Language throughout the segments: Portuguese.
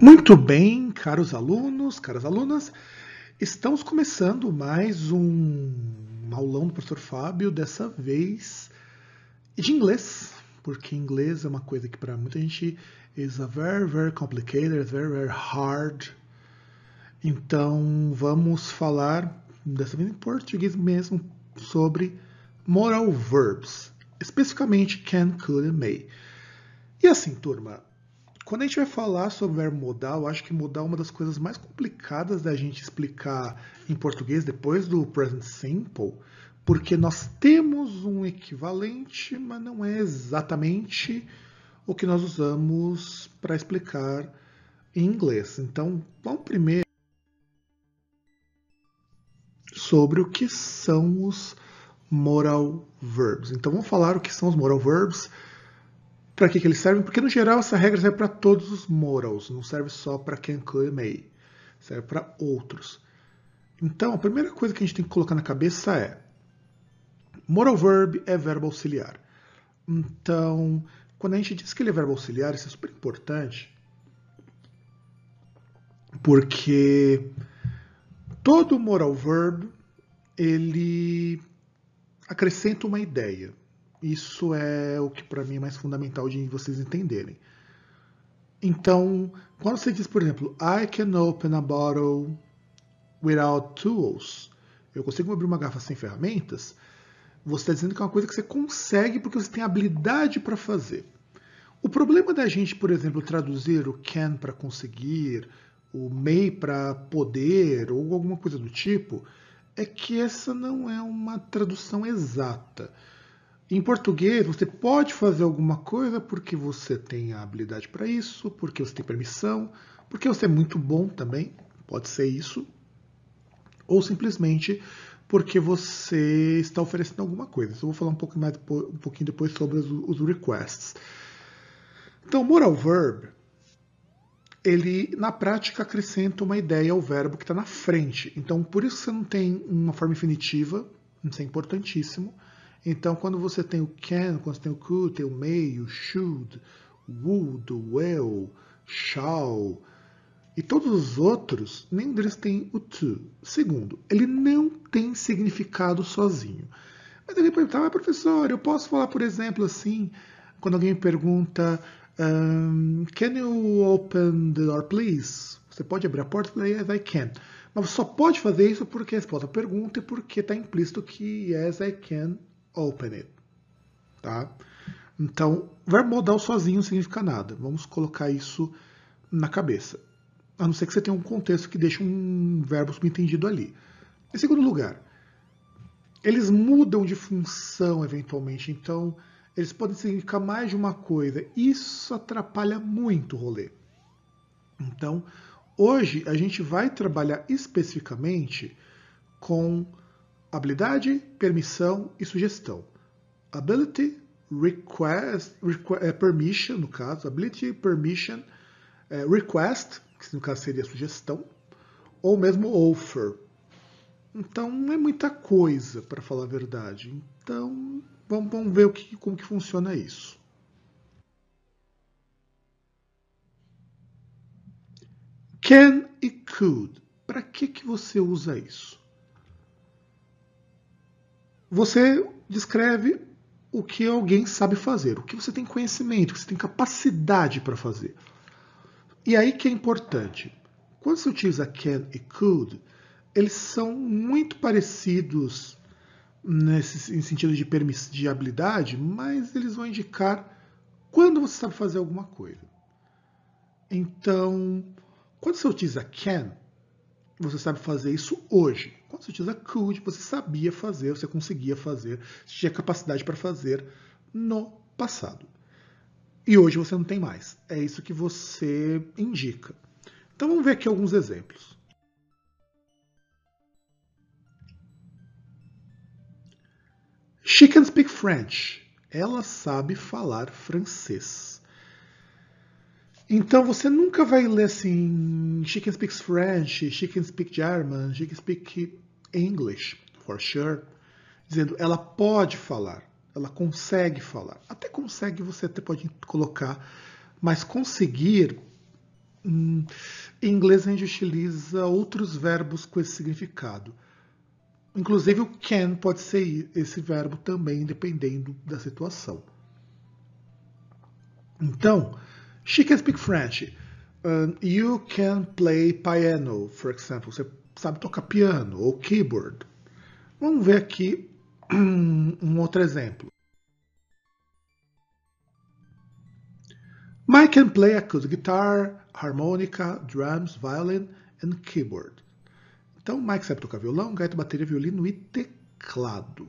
Muito bem, caros alunos, caras alunas, estamos começando mais um aulão do professor Fábio, dessa vez de inglês, porque inglês é uma coisa que para muita gente is a very, very complicated, very, very hard. Então vamos falar, dessa vez em português mesmo, sobre moral verbs, especificamente can, could and may. E assim, turma, quando a gente vai falar sobre verbo modal, acho que modal é uma das coisas mais complicadas da gente explicar em português depois do present simple, porque nós temos um equivalente, mas não é exatamente o que nós usamos para explicar em inglês. Então, vamos primeiro sobre o que são os moral verbs. Então, vamos falar o que são os moral verbs para que, que eles servem, porque no geral essa regra serve para todos os morals, não serve só para could, may, serve para outros. Então, a primeira coisa que a gente tem que colocar na cabeça é moral verb é verbo auxiliar. Então, quando a gente diz que ele é verbo auxiliar, isso é super importante, porque todo moral verb ele acrescenta uma ideia. Isso é o que para mim é mais fundamental de vocês entenderem. Então, quando você diz, por exemplo, I can open a bottle without tools, eu consigo abrir uma garrafa sem ferramentas, você está dizendo que é uma coisa que você consegue porque você tem habilidade para fazer. O problema da gente, por exemplo, traduzir o can para conseguir, o may para poder, ou alguma coisa do tipo, é que essa não é uma tradução exata. Em português, você pode fazer alguma coisa porque você tem a habilidade para isso, porque você tem permissão, porque você é muito bom também, pode ser isso, ou simplesmente porque você está oferecendo alguma coisa. Eu vou falar um, pouco mais, um pouquinho depois sobre os, os requests. Então, moral verb, ele na prática acrescenta uma ideia ao verbo que está na frente. Então, por isso você não tem uma forma infinitiva, isso é importantíssimo. Então, quando você tem o can, quando você tem o could, tem o may, o should, would, will, shall, e todos os outros, nenhum deles tem o to. Segundo, ele não tem significado sozinho. Mas alguém pode perguntar, ah, professor, eu posso falar, por exemplo, assim, quando alguém me pergunta, um, can you open the door, please? Você pode abrir a porta? Yes, I can. Mas só pode fazer isso porque a resposta à pergunta e porque está implícito que yes, I can open it. Tá? Então, verbo modal sozinho não significa nada. Vamos colocar isso na cabeça. A não ser que você tenha um contexto que deixe um verbo subentendido ali. Em segundo lugar, eles mudam de função eventualmente, então eles podem significar mais de uma coisa. Isso atrapalha muito o rolê. Então, hoje a gente vai trabalhar especificamente com habilidade, permissão e sugestão. Ability, request, request é, permission, no caso, ability, permission, é, request, que no caso seria sugestão, ou mesmo offer. Então não é muita coisa, para falar a verdade. Então vamos, vamos ver o que, como que funciona isso. Can e could. Para que, que você usa isso? você descreve o que alguém sabe fazer, o que você tem conhecimento, o que você tem capacidade para fazer. E aí que é importante. Quando você utiliza can e could, eles são muito parecidos nesse em sentido de, de habilidade, mas eles vão indicar quando você sabe fazer alguma coisa. Então, quando você utiliza can, você sabe fazer isso hoje. Quando você utiliza could, você sabia fazer, você conseguia fazer, você tinha capacidade para fazer no passado. E hoje você não tem mais. É isso que você indica. Então vamos ver aqui alguns exemplos. She can speak French. Ela sabe falar francês. Então você nunca vai ler assim, she can speak French, she can speak German, she can speak English, for sure, dizendo ela pode falar, ela consegue falar. Até consegue, você até pode colocar, mas conseguir. Hum, em inglês a gente utiliza outros verbos com esse significado. Inclusive o can pode ser esse verbo também, dependendo da situação. Então, she can speak French. Um, you can play piano, for example. Você sabe tocar piano ou keyboard. Vamos ver aqui um outro exemplo. Mike can play acoustic guitar, harmonica, drums, violin and keyboard. Então, Mike sabe tocar violão, gaita, bateria, violino e teclado.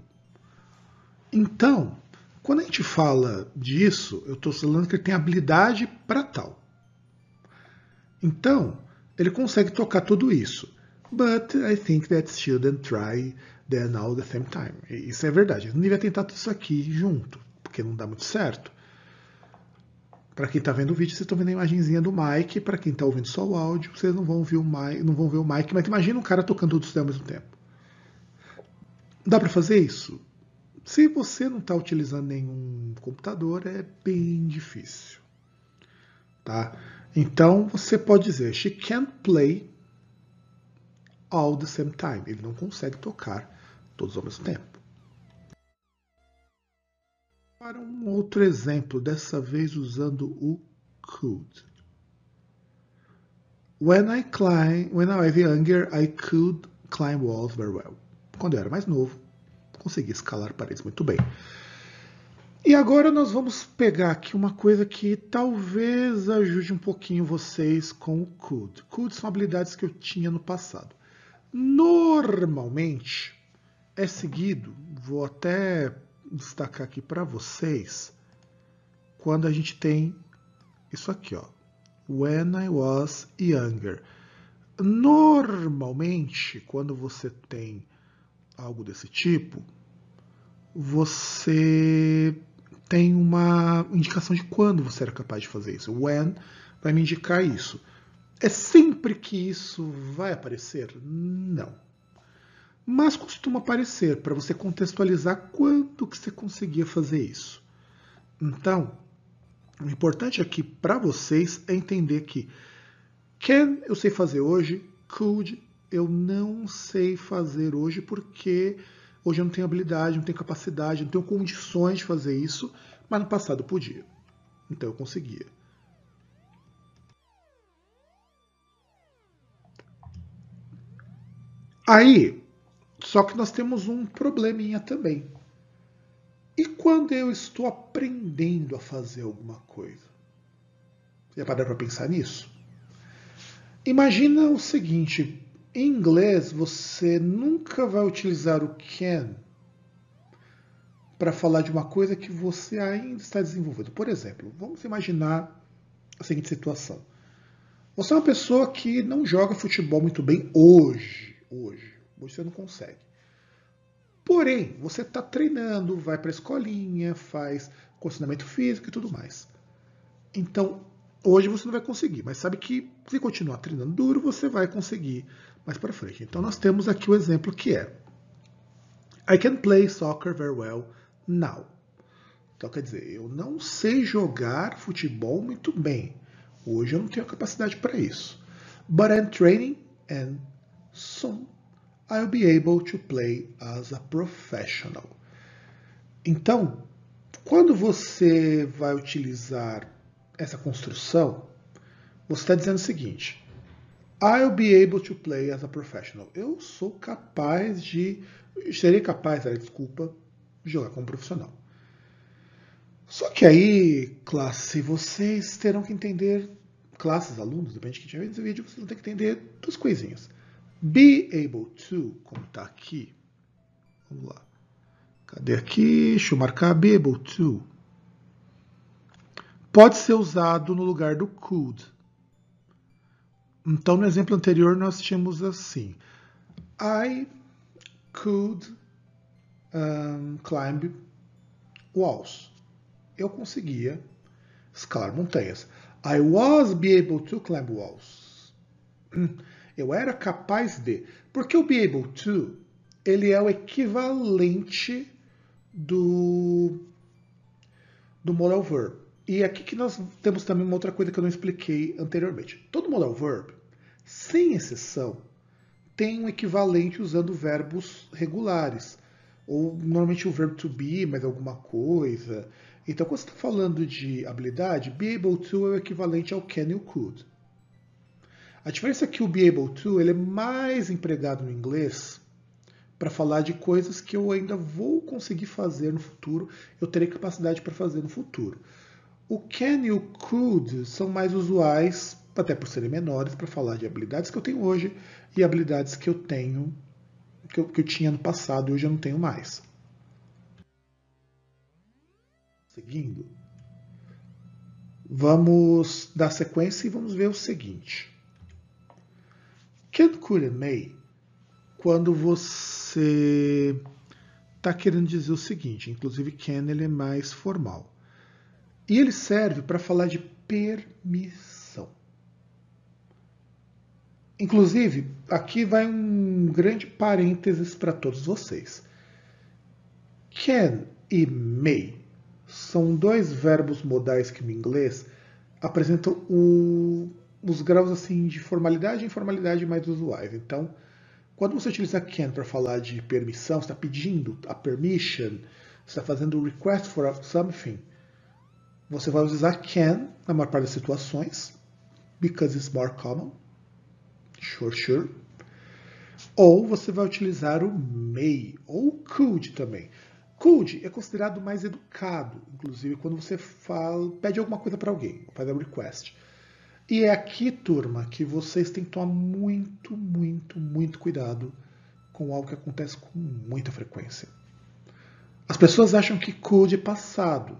Então, quando a gente fala disso, eu estou falando que ele tem habilidade para tal. Então, ele consegue tocar tudo isso. But I think that shouldn't try them all at the same time. Isso é verdade. Eu não devia tentar tudo isso aqui junto, porque não dá muito certo. Para quem está vendo o vídeo, vocês estão vendo a imagenzinha do Mike. Para quem está ouvindo só o áudio, vocês não vão ver o Mike, não vão ver o Mike. Mas imagina um cara tocando tudo isso ao mesmo tempo. Dá para fazer isso? Se você não está utilizando nenhum computador, é bem difícil. Tá? Então você pode dizer, she can't play all the same time. Ele não consegue tocar todos ao mesmo tempo. Para um outro exemplo, dessa vez usando o could. When I climb, when I was younger, I could climb walls very well. Quando eu era mais novo, conseguia escalar paredes muito bem. E agora nós vamos pegar aqui uma coisa que talvez ajude um pouquinho vocês com o could. Could são habilidades que eu tinha no passado. Normalmente é seguido, vou até destacar aqui para vocês, quando a gente tem isso aqui, ó. When I was younger. Normalmente, quando você tem algo desse tipo, você tem uma indicação de quando você era capaz de fazer isso. When vai me indicar isso. É sempre que isso vai aparecer? Não. Mas costuma aparecer para você contextualizar quando que você conseguia fazer isso. Então, o importante aqui para vocês é entender que can eu sei fazer hoje, could eu não sei fazer hoje porque Hoje eu não tenho habilidade, não tenho capacidade, não tenho condições de fazer isso, mas no passado podia. Então eu conseguia. Aí, só que nós temos um probleminha também. E quando eu estou aprendendo a fazer alguma coisa? Já pararam para pensar nisso? Imagina o seguinte: em inglês, você nunca vai utilizar o can para falar de uma coisa que você ainda está desenvolvendo. Por exemplo, vamos imaginar a seguinte situação. Você é uma pessoa que não joga futebol muito bem. Hoje. Hoje você não consegue. Porém, você está treinando, vai para a escolinha, faz condicionamento físico e tudo mais. Então, hoje você não vai conseguir, mas sabe que se continuar treinando duro, você vai conseguir mais para frente. Então nós temos aqui o exemplo que é I can play soccer very well now. Então quer dizer, eu não sei jogar futebol muito bem. Hoje eu não tenho capacidade para isso. But I'm training and soon I'll be able to play as a professional. Então, quando você vai utilizar essa construção, você está dizendo o seguinte: I'll be able to play as a professional. Eu sou capaz de. Serei capaz, desculpa, de jogar como profissional. Só que aí, classe, vocês terão que entender, classes, alunos, depende de quem tiver esse vídeo, vocês vão ter que entender duas coisinhas. Be able to, como está aqui. Vamos lá. Cadê aqui? Deixa eu marcar be able to. Pode ser usado no lugar do could. Então, no exemplo anterior, nós tínhamos assim: I could um, climb walls. Eu conseguia escalar montanhas. I was be able to climb walls. Eu era capaz de. Porque o be able to ele é o equivalente do, do modal verb. E aqui que nós temos também uma outra coisa que eu não expliquei anteriormente. Todo modal verb, sem exceção, tem um equivalente usando verbos regulares. Ou normalmente o verbo to be, mais alguma coisa. Então, quando você está falando de habilidade, be able to é o equivalente ao can you could. A diferença é que o be able to ele é mais empregado no inglês para falar de coisas que eu ainda vou conseguir fazer no futuro, eu terei capacidade para fazer no futuro. O can e o could são mais usuais, até por serem menores, para falar de habilidades que eu tenho hoje e habilidades que eu tenho que eu, que eu tinha no passado e hoje eu não tenho mais. Seguindo, vamos dar sequência e vamos ver o seguinte. And may, quando você está querendo dizer o seguinte, inclusive can ele é mais formal. E ele serve para falar de permissão. Inclusive, aqui vai um grande parênteses para todos vocês. Can e may são dois verbos modais que no inglês apresentam o, os graus assim de formalidade e informalidade mais usuais. Então, quando você utiliza can para falar de permissão, está pedindo a permission, está fazendo request for something, você vai usar can na maior parte das situações, because it's more common. Sure, sure. Ou você vai utilizar o may, ou could também. Could é considerado mais educado, inclusive quando você fala, pede alguma coisa para alguém, faz a request. E é aqui, turma, que vocês têm que tomar muito, muito, muito cuidado com algo que acontece com muita frequência. As pessoas acham que could é passado,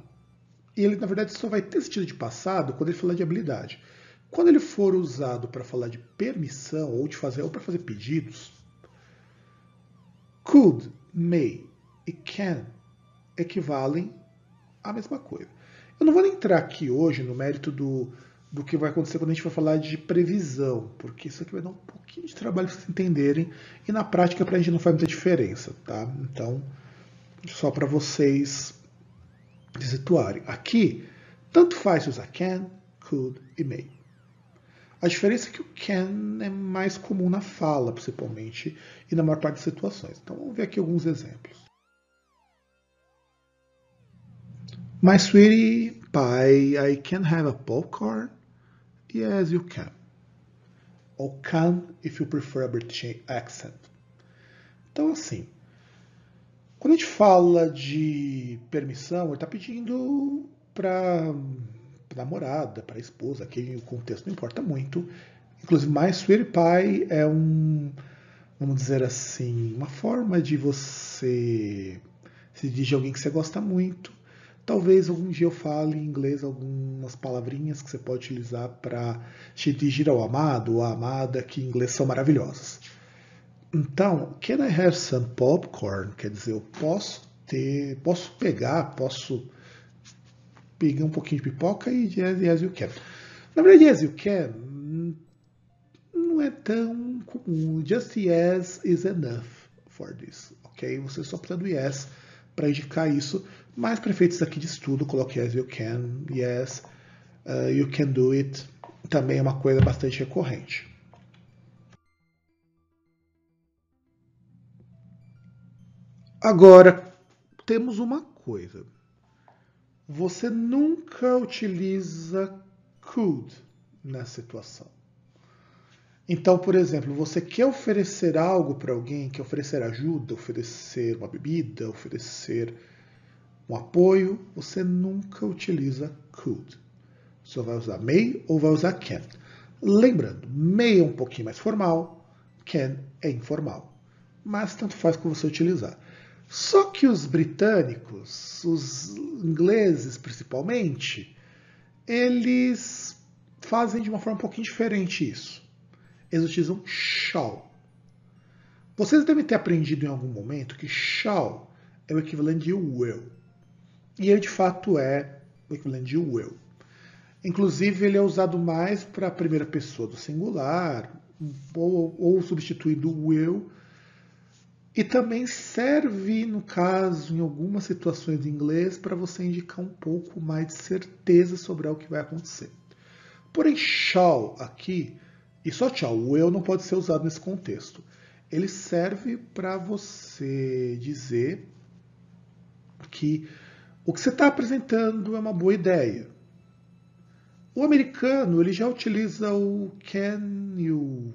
e ele, na verdade, só vai ter sentido de passado quando ele falar de habilidade. Quando ele for usado para falar de permissão ou de fazer ou para fazer pedidos, could, may e can equivalem à mesma coisa. Eu não vou entrar aqui hoje no mérito do, do que vai acontecer quando a gente for falar de previsão, porque isso aqui vai dar um pouquinho de trabalho para vocês entenderem e na prática para a gente não faz muita diferença, tá? Então, só para vocês se situarem. Aqui, tanto faz usar can, could e may. A diferença é que o can é mais comum na fala, principalmente, e na maior parte das situações. Então vamos ver aqui alguns exemplos. My sweetie pie, I can have a popcorn? Yes, you can. Or can if you prefer a British accent. Então assim, quando a gente fala de permissão, ele está pedindo para namorada, para esposa, aqui o contexto não importa muito. Inclusive, My Sweet Pie é um, vamos dizer assim, uma forma de você se dirigir a alguém que você gosta muito. Talvez algum dia eu fale em inglês algumas palavrinhas que você pode utilizar para te dirigir ao amado ou à amada, que em inglês são maravilhosas. Então, can I have some popcorn? Quer dizer, eu posso ter, posso pegar, posso pegar um pouquinho de pipoca e yes, yes you can. Na verdade, yes you can não é tão comum. Just yes is enough for this, ok? Você só precisa do yes para indicar isso. Mas para efeitos aqui de estudo, coloque yes you can, yes uh, you can do it. Também é uma coisa bastante recorrente. Agora, temos uma coisa. Você nunca utiliza could nessa situação. Então, por exemplo, você quer oferecer algo para alguém, quer oferecer ajuda, oferecer uma bebida, oferecer um apoio, você nunca utiliza could. Você vai usar may ou vai usar can. Lembrando, may é um pouquinho mais formal, can é informal. Mas tanto faz como você utilizar. Só que os britânicos, os ingleses principalmente, eles fazem de uma forma um pouquinho diferente isso. Eles utilizam shall. Vocês devem ter aprendido em algum momento que shall é o equivalente de will. E ele de fato é o equivalente de will. Inclusive, ele é usado mais para a primeira pessoa do singular, ou, ou substituindo will E também serve, no caso, em algumas situações em inglês, para você indicar um pouco mais de certeza sobre o que vai acontecer. Porém, shall aqui, e só shall, o eu não pode ser usado nesse contexto. Ele serve para você dizer que o que você está apresentando é uma boa ideia. O americano ele já utiliza o can you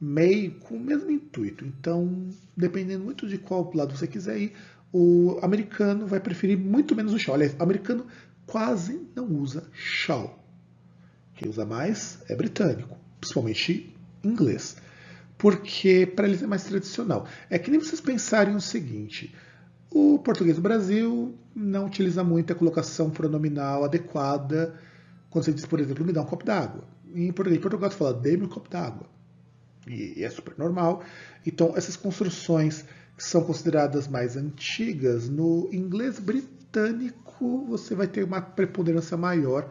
may com o mesmo intuito. Então, dependendo muito de qual lado você quiser ir, o americano vai preferir muito menos o shall. Aliás, o americano quase não usa shall. Quem usa mais é britânico, principalmente inglês. Porque para eles é mais tradicional. É que nem vocês pensarem o seguinte: o português do Brasil não utiliza muito a colocação pronominal adequada quando você diz, por exemplo, me dá um copo d'água. Em português, em Portugal você fala, dê-me um copo d'água. E é super normal. Então, essas construções que são consideradas mais antigas, no inglês britânico você vai ter uma preponderância maior,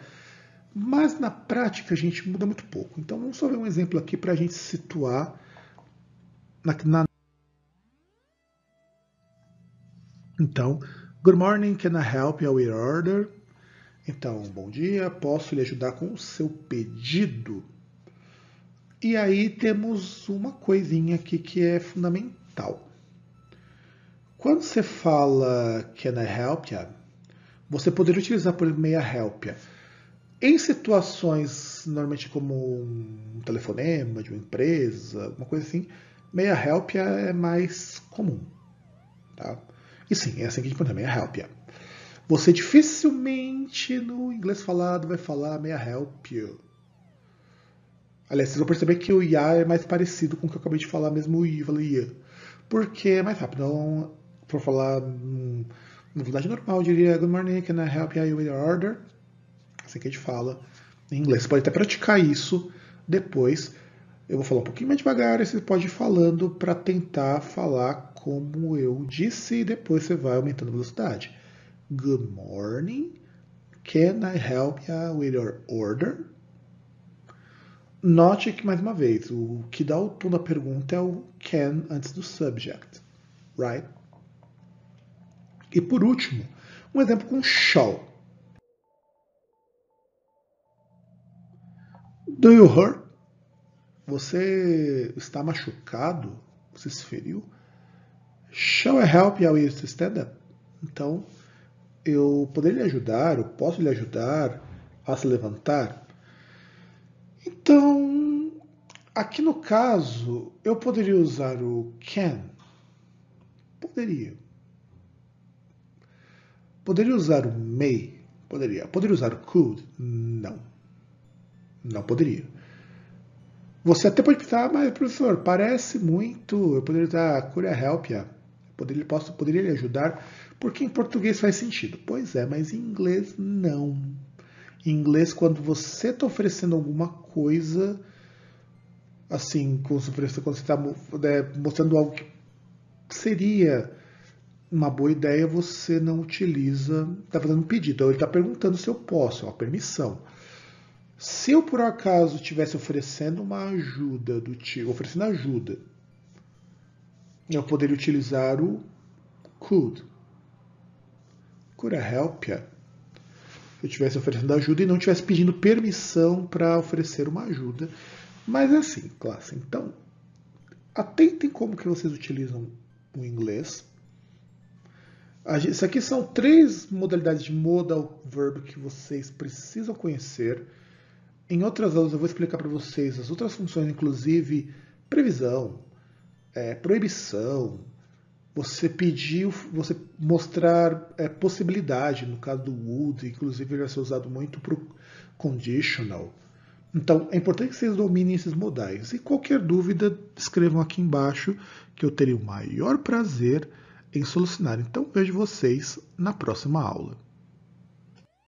mas na prática a gente muda muito pouco. Então, vamos só ver um exemplo aqui para a gente situar na, na Então, good morning, can I help you with order? Então, bom dia, posso lhe ajudar com o seu pedido? E aí temos uma coisinha aqui que é fundamental. Quando você fala can I help you, você poderia utilizar por meia help you. Em situações normalmente como um telefonema de uma empresa, uma coisa assim, meia help é mais comum. Tá? E sim, é assim que a gente põe também, a help. Você dificilmente no inglês falado vai falar I help. Aliás, vocês vão perceber que o ya é mais parecido com o que eu acabei de falar, mesmo o i, eu falei ia. Porque é mais rápido. Então, for falar na velocidade normal, eu diria Good morning, can I help you with your order? Assim que a gente fala em inglês. Você pode até praticar isso depois. Eu vou falar um pouquinho mais devagar e você pode ir falando para tentar falar como eu disse, e depois você vai aumentando a velocidade. Good morning. Can I help you with your order? Note que, mais uma vez, o que dá o tom da pergunta é o can antes do subject. Right? E por último, um exemplo com shall. Do you hurt? Você está machucado? Você se feriu? Shall I help you with stand up? Então, eu poderia lhe ajudar, eu posso lhe ajudar a se levantar? Então, aqui no caso, eu poderia usar o can? Poderia. Poderia usar o may? Poderia. Poderia usar o could? Não. Não poderia. Você até pode pensar, ah, mas professor, parece muito. Eu poderia usar could I help you? Poderia, posso, poderia lhe ajudar, porque em português faz sentido. Pois é, mas em inglês não. Em inglês, quando você está oferecendo alguma coisa, assim, quando você está né, mostrando algo que seria uma boa ideia, você não utiliza, está fazendo um pedido. Então ele está perguntando se eu posso, é uma permissão. Se eu por acaso estivesse oferecendo uma ajuda do tipo, oferecendo ajuda eu poderia utilizar o could. Could I help you? Se eu estivesse oferecendo ajuda e não estivesse pedindo permissão para oferecer uma ajuda. Mas é assim, classe. Então, atentem como que vocês utilizam o inglês. Isso aqui são três modalidades de modal verb que vocês precisam conhecer. Em outras aulas eu vou explicar para vocês as outras funções, inclusive previsão, é, proibição, você pedir, você mostrar é, possibilidade, no caso do would, inclusive vai ser usado muito para o conditional. Então, é importante que vocês dominem esses modais. E qualquer dúvida, escrevam aqui embaixo, que eu terei o maior prazer em solucionar. Então, vejo vocês na próxima aula.